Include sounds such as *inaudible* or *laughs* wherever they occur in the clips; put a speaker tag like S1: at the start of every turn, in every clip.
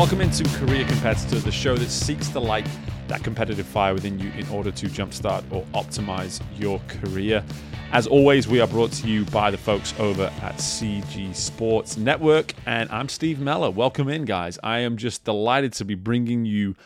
S1: Welcome into Career Competitor, the show that seeks to light that competitive fire within you in order to jumpstart or optimize your career. As always, we are brought to you by the folks over at CG Sports Network, and I'm Steve Meller. Welcome in, guys. I am just delighted to be bringing you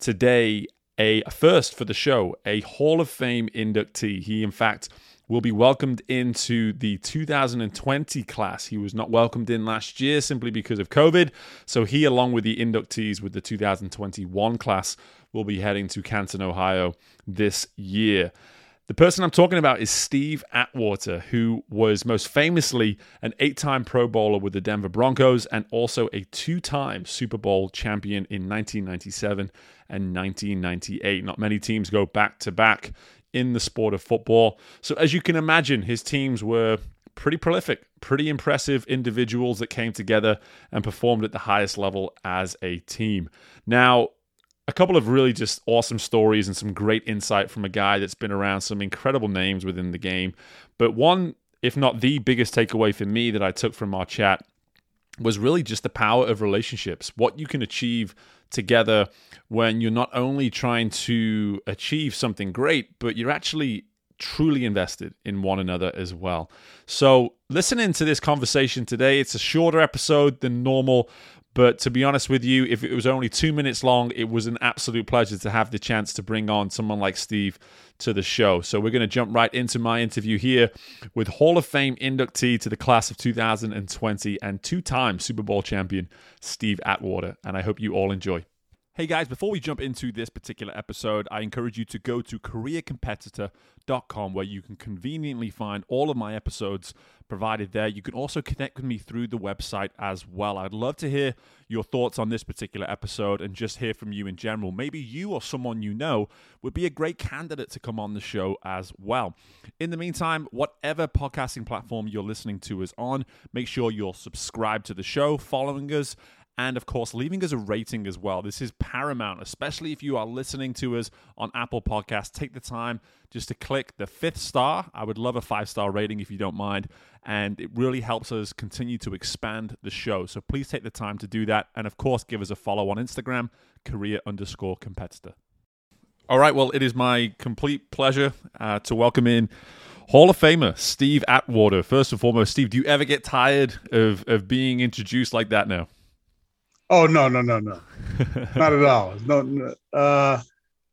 S1: today a first for the show, a Hall of Fame inductee. He, in fact, will be welcomed into the 2020 class. He was not welcomed in last year simply because of COVID. So he, along with the inductees with the 2021 class, will be heading to Canton, Ohio this year. The person I'm talking about is Steve Atwater, who was most famously an eight time Pro Bowler with the Denver Broncos and also a two time Super Bowl champion in 1997 and 1998. Not many teams go back to back in the sport of football. So, as you can imagine, his teams were pretty prolific, pretty impressive individuals that came together and performed at the highest level as a team. Now, a couple of really just awesome stories and some great insight from a guy that's been around some incredible names within the game. But one, if not the biggest takeaway for me that I took from our chat was really just the power of relationships, what you can achieve together when you're not only trying to achieve something great, but you're actually truly invested in one another as well. So, listening to this conversation today, it's a shorter episode than normal, but to be honest with you, if it was only two minutes long, it was an absolute pleasure to have the chance to bring on someone like Steve to the show. So we're going to jump right into my interview here with Hall of Fame inductee to the class of 2020 and two time Super Bowl champion, Steve Atwater. And I hope you all enjoy. Hey guys, before we jump into this particular episode, I encourage you to go to careercompetitor.com where you can conveniently find all of my episodes provided there. You can also connect with me through the website as well. I'd love to hear your thoughts on this particular episode and just hear from you in general. Maybe you or someone you know would be a great candidate to come on the show as well. In the meantime, whatever podcasting platform you're listening to is on, make sure you're subscribed to the show, following us, and of course, leaving us a rating as well. This is paramount, especially if you are listening to us on Apple Podcasts. Take the time just to click the fifth star. I would love a five star rating if you don't mind. And it really helps us continue to expand the show. So please take the time to do that. And of course, give us a follow on Instagram, career underscore competitor. All right. Well, it is my complete pleasure uh, to welcome in. Hall of Famer Steve Atwater. First and foremost, Steve, do you ever get tired of, of being introduced like that now?
S2: Oh no, no, no, no, not at all. No, uh,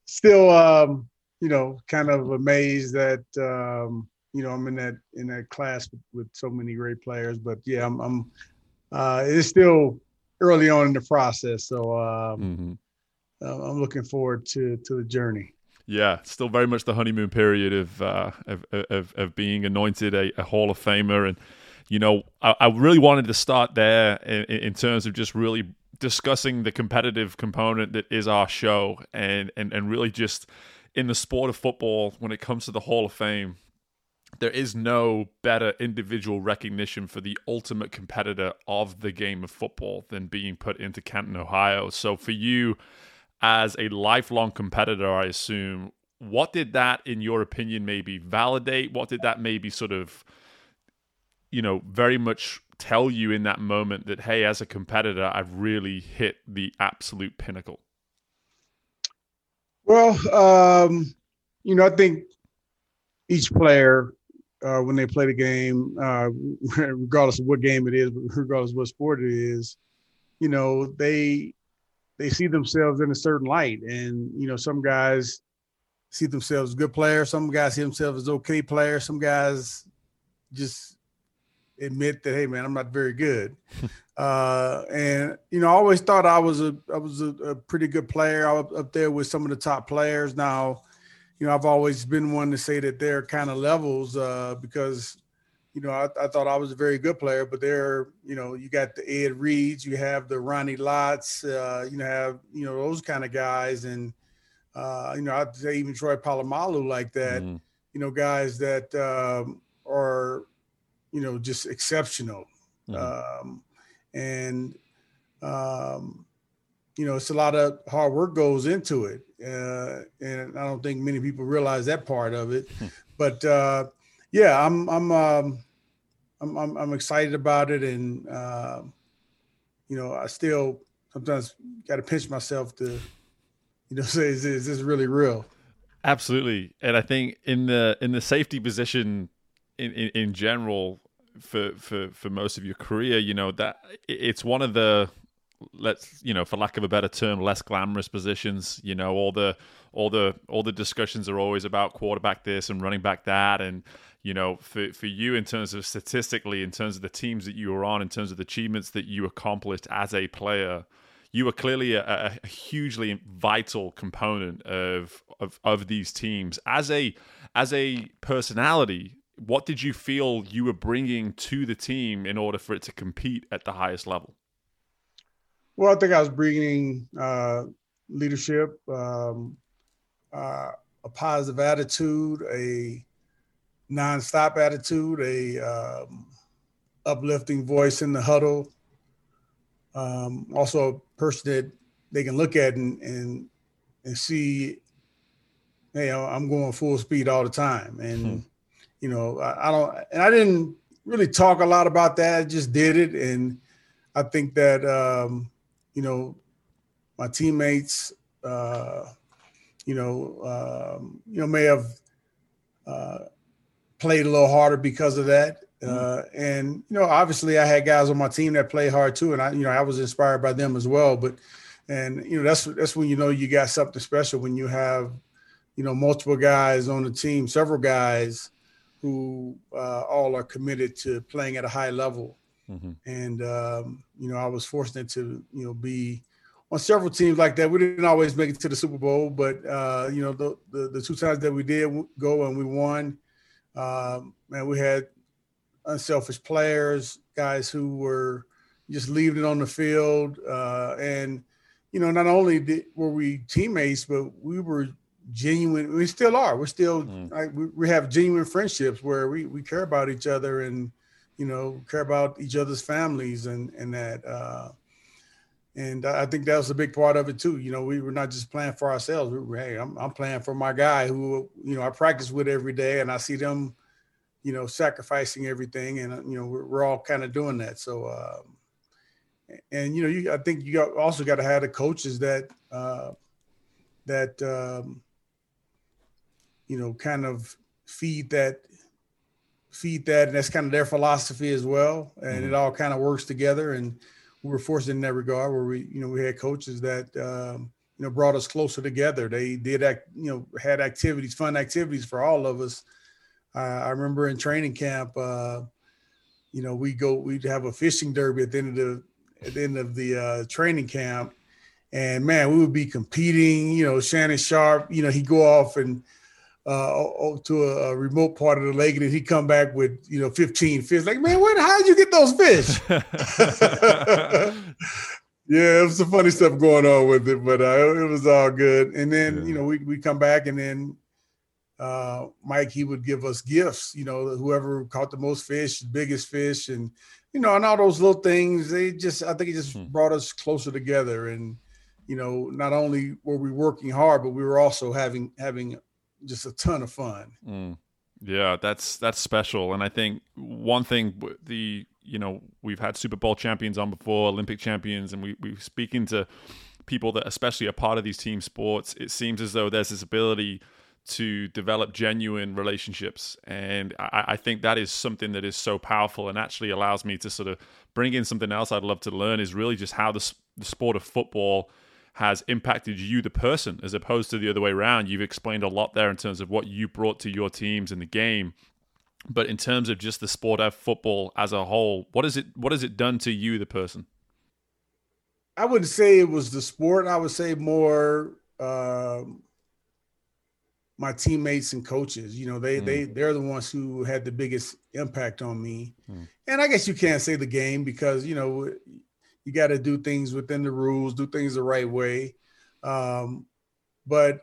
S2: still, um, you know, kind of amazed that um, you know I'm in that in that class with, with so many great players. But yeah, I'm, I'm uh, it's still early on in the process, so um, mm-hmm. I'm looking forward to to the journey.
S1: Yeah, still very much the honeymoon period of uh, of, of, of being anointed a, a Hall of Famer, and you know, I, I, really wanted to start there in, in, terms of just really discussing the competitive component that is our show and, and, and really just in the sport of football when it comes to the Hall of Fame, there is no better individual recognition for the ultimate competitor of the game of football than being put into Canton, Ohio. So for you as a lifelong competitor, I assume, what did that, in your opinion, maybe validate? What did that maybe sort of, you know, very much tell you in that moment that hey as a competitor i've really hit the absolute pinnacle.
S2: Well um, you know i think each player uh, when they play the game uh, *laughs* regardless of what game it is regardless of what sport it is you know they they see themselves in a certain light. And you know some guys see themselves as good players some guys see themselves as okay players some guys just admit that hey man i'm not very good. *laughs* Uh, and you know i always thought i was a i was a, a, pretty good player. I was up there with some of the top players. Now you know i've always been one to say that there are kind of levels uh, because you know I, I, thought i was a very good player but there you know you got the ed reeds you have the ronnie lotts uh, you know have you know those kind of guys. And uh, you know i'd say even troy polamalu like that mm. you know guys that um, are you know, just exceptional. Mm-hmm. Um, and, um, you know, it's a lot of hard work goes into it. Uh, and I don't think many people realize that part of it. Hmm. but uh, yeah, I'm, I'm, um, I'm, I'm, I'm, excited about it. And, uh, you know, I still sometimes got to pinch myself to, you know, *laughs* say, is, is this really real?
S1: Absolutely, and I think in the in the safety position in, in, in general for for for most of your career, you know that it's one of the let's you know for lack of a better term less glamorous positions you know all the all the all the discussions are always about quarterback this and running back that. And you know for for you in terms of statistically in terms of the teams that you were on in terms of the achievements that you accomplished as a player you were clearly a, a hugely vital component of, of of these teams as a as a personality what did you feel you were bringing to the team in order for it to compete at the highest level?
S2: Well, I think I was bringing uh, leadership, um, uh, a positive attitude, a nonstop attitude, a um, uplifting voice in the huddle. Um, also, a person that they can look at and and, and see, hey, I'm going full speed all the time, and hmm you know, I, I, don't, and I didn't really talk a lot about that. I just did it, and I think that um, you know, my teammates, uh, you know, um, you know, may have uh, played a little harder because of that. Mm-hmm. Uh, and you know, obviously, I had guys on my team that play hard too, and I, you know, I was inspired by them as well. But, and you know, that's that's when you know you got something special when you have, you know, multiple guys on the team, several guys who uh, all are committed to playing at a high level. Mm-hmm. And um, you know, I was fortunate to you know be on several teams like that. We didn't always make it to the Super Bowl, but uh, you know, the, the, the two times that we did go and we won, um, and we had unselfish players, guys who were just leaving it on the field, uh, and you know, not only did, were we teammates, but we were genuine. We still are. We're still mm. like, we, we have genuine friendships where we we care about each other and you know care about each other's families and and that. Uh, and I think that was a big part of it too. You know, we were not just playing for ourselves. We were, hey, I'm, I'm playing for my guy who, you know, I practice with every day, and I see them, you know, sacrificing everything, and you know, we're, we're all kind of doing that. So, um, and you know, you I think you got, also got to have the coaches that uh, that um, you know, kind of feed that feed that and that's kind of their philosophy as well. And mm-hmm. it all kind of works together and we were fortunate in that regard where we you know we had coaches that um, you know brought us closer together. They did act you know had activities fun activities for all of us. Uh, i remember in training camp uh, you know we go we'd have a fishing derby at the end of the at the end of the uh, training camp. And man we would be competing you know shannon sharpe you know he'd go off and uh, to a, remote part of the lake, and he come back with you know 15 fish. Like, man, where how did you get those fish? *laughs* *laughs* yeah, it was some funny stuff going on with it, but uh, it was all good. And then yeah. you know we we come back, and then uh, Mike he would give us gifts. You know, whoever caught the most fish, biggest fish, and you know, and all those little things. They just I think it just hmm. brought us closer together and you know, not only were we working hard, but we were also having having just a ton of fun.
S1: Mm. Yeah, that's that's special, and I think one thing the you know we've had Super Bowl champions on before, Olympic champions, and we we speaking to people that especially are part of these team sports. It seems as though there's this ability to develop genuine relationships, and I, I think that is something that is so powerful, and actually allows me to sort of bring in something else I'd love to learn is really just how the, the sport of football has impacted you, the person, as opposed to the other way around. You've explained a lot there in terms of what you brought to your teams in the game. But in terms of just the sport of football as a whole, what is it? What has it done to you, the person?
S2: I wouldn't say it was the sport. I would say more um, my teammates and coaches. You know, they mm. they they're the ones who had the biggest impact on me. Mm. And I guess you can't say the game because you know you got to do things within the rules, do things the right way. Um, but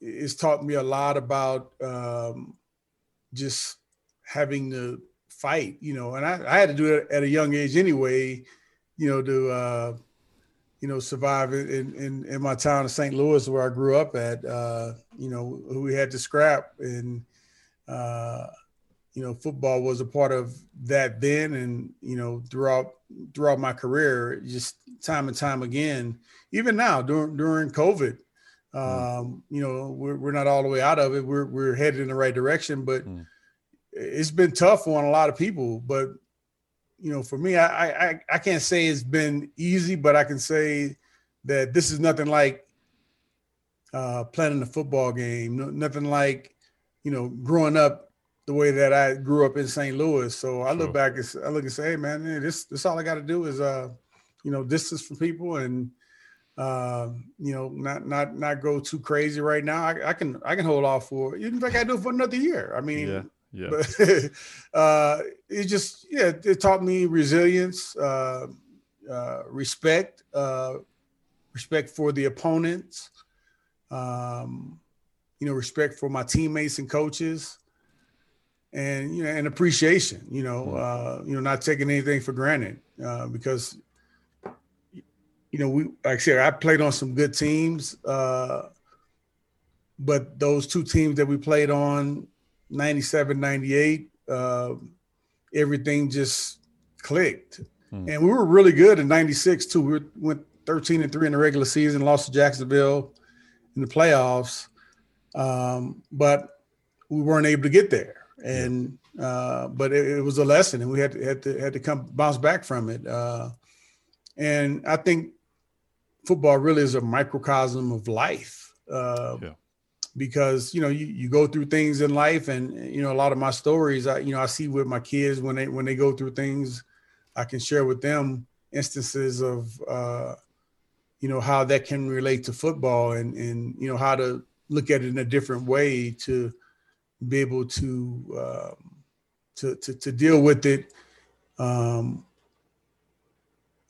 S2: it's taught me a lot about um, just having to fight, you know, and I, I, had to do it at a young age anyway, you know, to, uh, you know, survive in, in, in my town of St. Louis where I grew up at, uh, you know, we had to scrap and, uh, you know, football was a part of that then, and you know, throughout throughout my career, just time and time again, even now during during COVID, mm. um, you know, we're we're not all the way out of it. We're we're headed in the right direction, but mm. it's been tough on a lot of people. But you know, for me, I I I can't say it's been easy, but I can say that this is nothing like uh, planning a football game, no, nothing like you know growing up the way that I grew up in St. Louis. So I look back and I look and say, hey man, this this all I got to do is uh, you know, distance from people and uh, you know, not not not go too crazy right now. I, I can I can hold off for even if I got to do it for another year. I mean,
S1: yeah, yeah.
S2: But *laughs* uh, it just yeah, it taught me resilience, uh, uh, respect, uh, respect for the opponents, um, you know, respect for my teammates and coaches and you know and appreciation you know uh you know not taking anything for granted uh because you know we like I said I played on some good teams uh but those two teams that we played on 97 98 uh everything just clicked. Hmm. and we were really good in 96 too. We went 13 and 3 in the regular season lost to Jacksonville in the playoffs um but we weren't able to get there and uh, but it, it, was a lesson, and we had to, had to had to come bounce back from it. Uh, and I think football really is a microcosm of life. Uh, yeah. Because you know you, you go through things in life, and you know a lot of my stories. I you know I see with my kids when they when they go through things, I can share with them instances of uh, you know how that can relate to football, and and you know how to look at it in a different way to be able to um, to, to, to deal with it, um,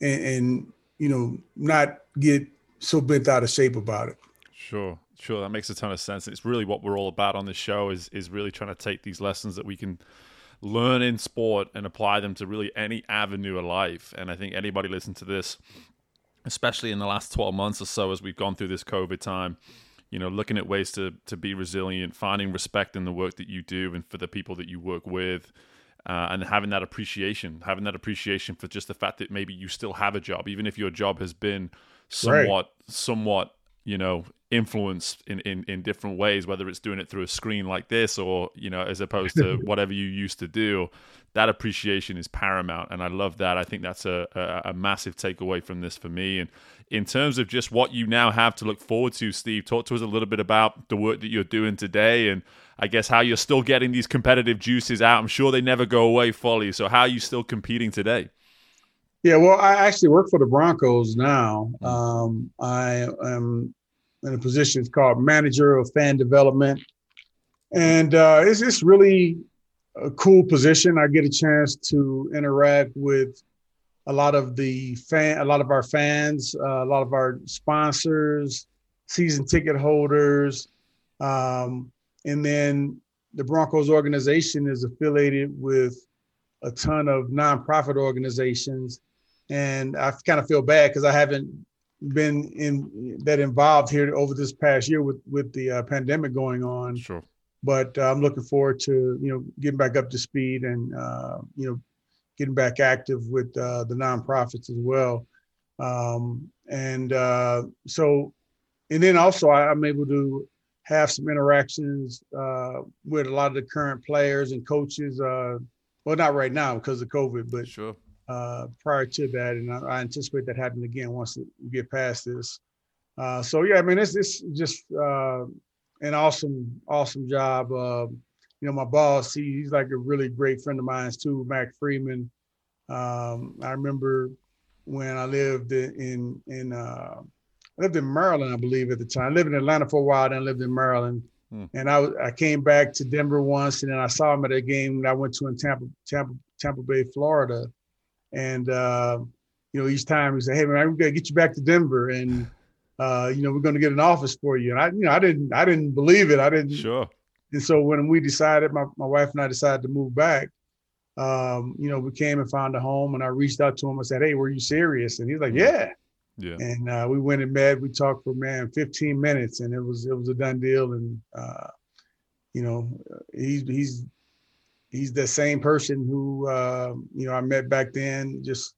S2: and, and you know not get so bent out of shape about it.
S1: Sure, sure, that makes a ton of sense. It's really what we're all about on this show is is really trying to take these lessons that we can learn in sport and apply them to really any avenue of life. And I think anybody listen to this, especially in the last 12 months or so as we've gone through this COVID time, you know, looking at ways to to be resilient, finding respect in the work that you do and for the people that you work with, uh, and having that appreciation, having that appreciation for just the fact that maybe you still have a job, even if your job has been somewhat, right. somewhat, you know, influenced in, in in different ways, whether it's doing it through a screen like this or you know, as opposed to *laughs* whatever you used to do. That appreciation is paramount, and I love that. I think that's a, a, a massive takeaway from this for me, and in terms of just what you now have to look forward to, Steve, talk to us a little bit about the work that you're doing today and I guess how you're still getting these competitive juices out. I'm sure they never go away fully. So, how are you still competing today?
S2: Yeah, well, I actually work for the Broncos now. Mm. Um, I am in a position called manager of fan development. And uh, it's, it's really a cool position. I get a chance to interact with a lot of the fan, a lot of our fans, uh, a lot of our sponsors, season ticket holders, um, and then the Broncos organization is affiliated with a ton of nonprofit organizations, and I kind of feel bad because I haven't been in that involved here over this past year with with the uh, pandemic going on.
S1: Sure.
S2: But uh, I'm looking forward to you know getting back up to speed and uh, you know getting back active with uh, the nonprofits as well. Um, and uh, so, and then also I, am able to have some interactions uh, with a lot of the current players and coaches. Uh, well, not right now because of COVID, but
S1: sure.
S2: Uh, prior to that, and I, I, anticipate that happening again once we get past this. Uh, so yeah, I mean, it's, it's just an awesome, awesome job you know, my boss, he, he's like a really great friend of mine too, Mac Freeman. Um, I remember when I lived in in uh, I lived in Maryland, I believe at the time. I lived in Atlanta for a while, then I lived in Maryland. Hmm. And I, I came back to Denver once, and then I saw him at a game that I went to in Tampa, Tampa, Tampa Bay, Florida. And uh, you know, each time he said, "Hey man, we gotta get you back to Denver, and uh, you know, we're gonna get an office for you." And I, you know, I didn't, I didn't believe it. I didn't.
S1: Sure.
S2: And so when we decided, my, my wife and I decided to move back, um, you know, we came and found a home and I reached out to him and said, Hey, were you serious? And he's like, Yeah.
S1: Yeah.
S2: And uh, we went and met, we talked for man 15 minutes and it was it was a done deal. And uh, you know, he's he's he's the same person who uh, you know I met back then. Just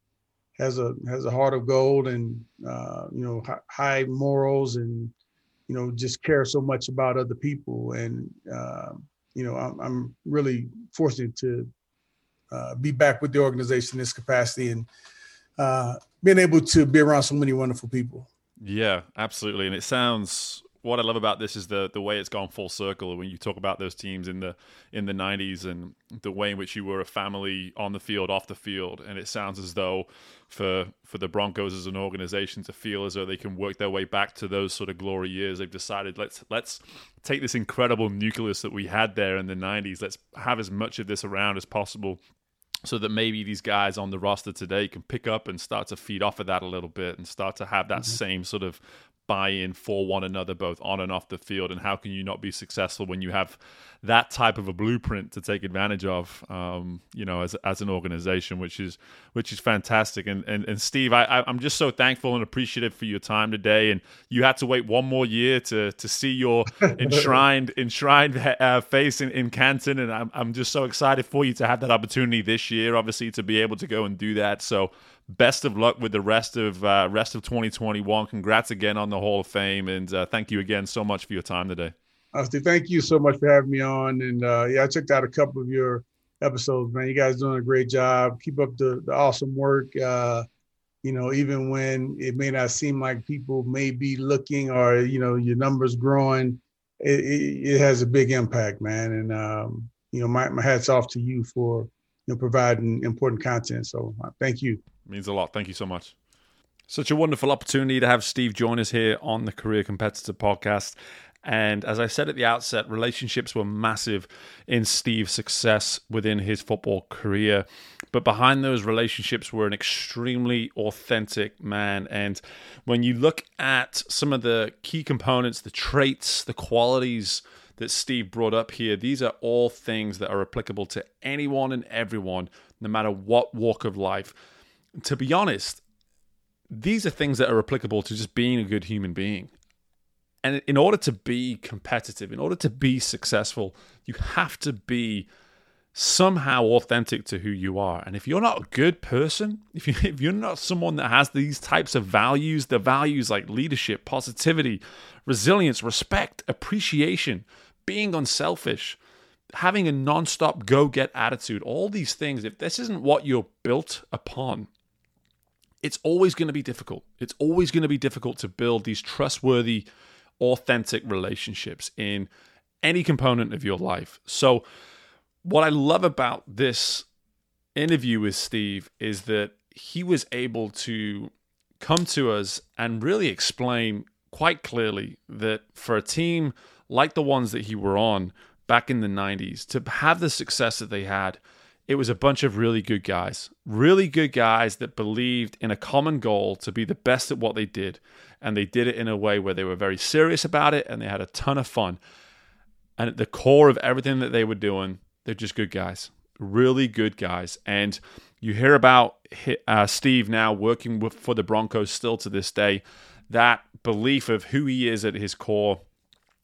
S2: has a has a heart of gold and uh, you know high morals and you know just care so much about other people and uh, you know I'm, I'm really fortunate to uh, be back with the organization in this capacity and uh, being able to be around so many wonderful people.
S1: Yeah, absolutely, and it sounds what I love about this is the the way it's gone full circle. When you talk about those teams in the in the '90s and the way in which you were a family on the field, off the field, and it sounds as though for for the Broncos as an organization to feel as though they can work their way back to those sort of glory years, they've decided let's let's take this incredible nucleus that we had there in the '90s. Let's have as much of this around as possible so that maybe these guys on the roster today can pick up and start to feed off of that a little bit and start to have that mm-hmm. same sort of buy-in for one another both on and off the field? And how can you not be successful when you have that type of a blueprint to take advantage of um, you know as, as an organization which is which is fantastic? And and, and steve I, i'm just so thankful and appreciative for your time today. And you had to wait one more year to to see your *laughs* enshrined enshrined uh, face in, in canton. And I'm, I'm just so excited for you to have that opportunity this year obviously to be able to go and do that. So best of luck with the rest of uh, rest of 2021. Congrats again on the Hall of Fame, and uh, thank you again so much for your time today.
S2: Steve, thank you so much for having me on. And uh, yeah, I checked out a couple of your episodes, man. You guys doing a great job. Keep up the, the awesome work. Uh, you know, even when it may not seem like people may be looking or you know your numbers growing, it, it, it has a big impact, man. And um, you know, my, my hats off to you for you know providing important content. So uh, thank you
S1: means a lot. Thank you so much. Such a wonderful opportunity to have Steve join us here on the Career Competitor podcast. And as I said at the outset, relationships were massive in Steve's success within his football career. But behind those relationships were an extremely authentic man. And when you look at some of the key components, the traits, the qualities that Steve brought up here, these are all things that are applicable to anyone and everyone, no matter what walk of life to be honest, these are things that are applicable to just being a good human being. And in order to be competitive, in order to be successful, you have to be somehow authentic to who you are. And if you're not a good person, *laughs* if, you, if you're not someone that has these types of values, the values like leadership, positivity, resilience, respect, appreciation, being unselfish, having a non-stop go-get attitude, all these things, if this isn't what you're built upon, it's always going to be difficult. It's always going to be difficult to build these trustworthy, authentic relationships in any component of your life. So, what I love about this interview with Steve is that he was able to come to us and really explain quite clearly that for a team like the ones that he were on back in the 90s to have the success that they had it was a bunch of really good guys, really good guys that believed in a common goal to be the best at what they did. And they did it in a way where they were very serious about it and they had a ton of fun. And at the core of everything that they were doing, they're just good guys, really good guys. And you hear about uh, Steve now working with, for the Broncos still to this day. That belief of who he is at his core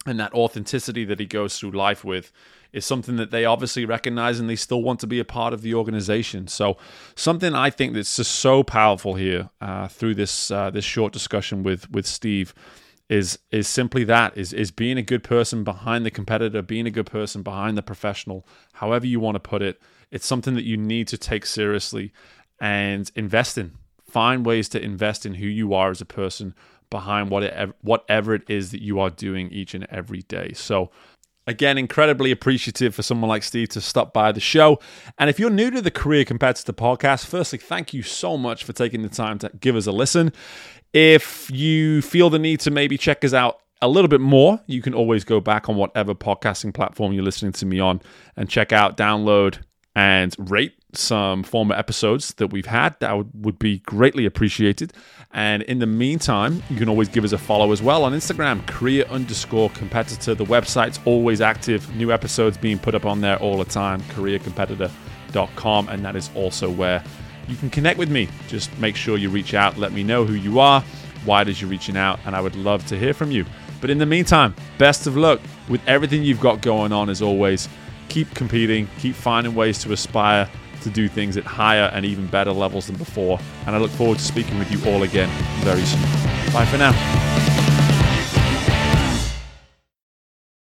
S1: and that authenticity that he goes through life with is something that they obviously recognize and they still want to be a part of the organization. So something I think that's just so powerful here uh, through this uh, this short discussion with with Steve is is simply that is is being a good person behind the competitor, being a good person behind the professional, however you want to put it. It's something that you need to take seriously and invest in. Find ways to invest in who you are as a person behind whatever whatever it is that you are doing each and every day. So Again, incredibly appreciative for someone like Steve to stop by the show. And if you're new to the Career Competitor podcast, firstly, thank you so much for taking the time to give us a listen. If you feel the need to maybe check us out a little bit more, you can always go back on whatever podcasting platform you're listening to me on and check out, download, and rate some former episodes that we've had. That would be greatly appreciated. And in the meantime, you can always give us a follow as well on Instagram, career underscore competitor. The website's always active, new episodes being put up on there all the time, careercompetitor.com. And that is also where you can connect with me. Just make sure you reach out, let me know who you are, why does you reaching out, and I would love to hear from you. But in the meantime, best of luck with everything you've got going on as always keep competing, keep finding ways to aspire to do things at higher and even better levels than before. And I look forward to speaking with you all again very soon. Bye for now.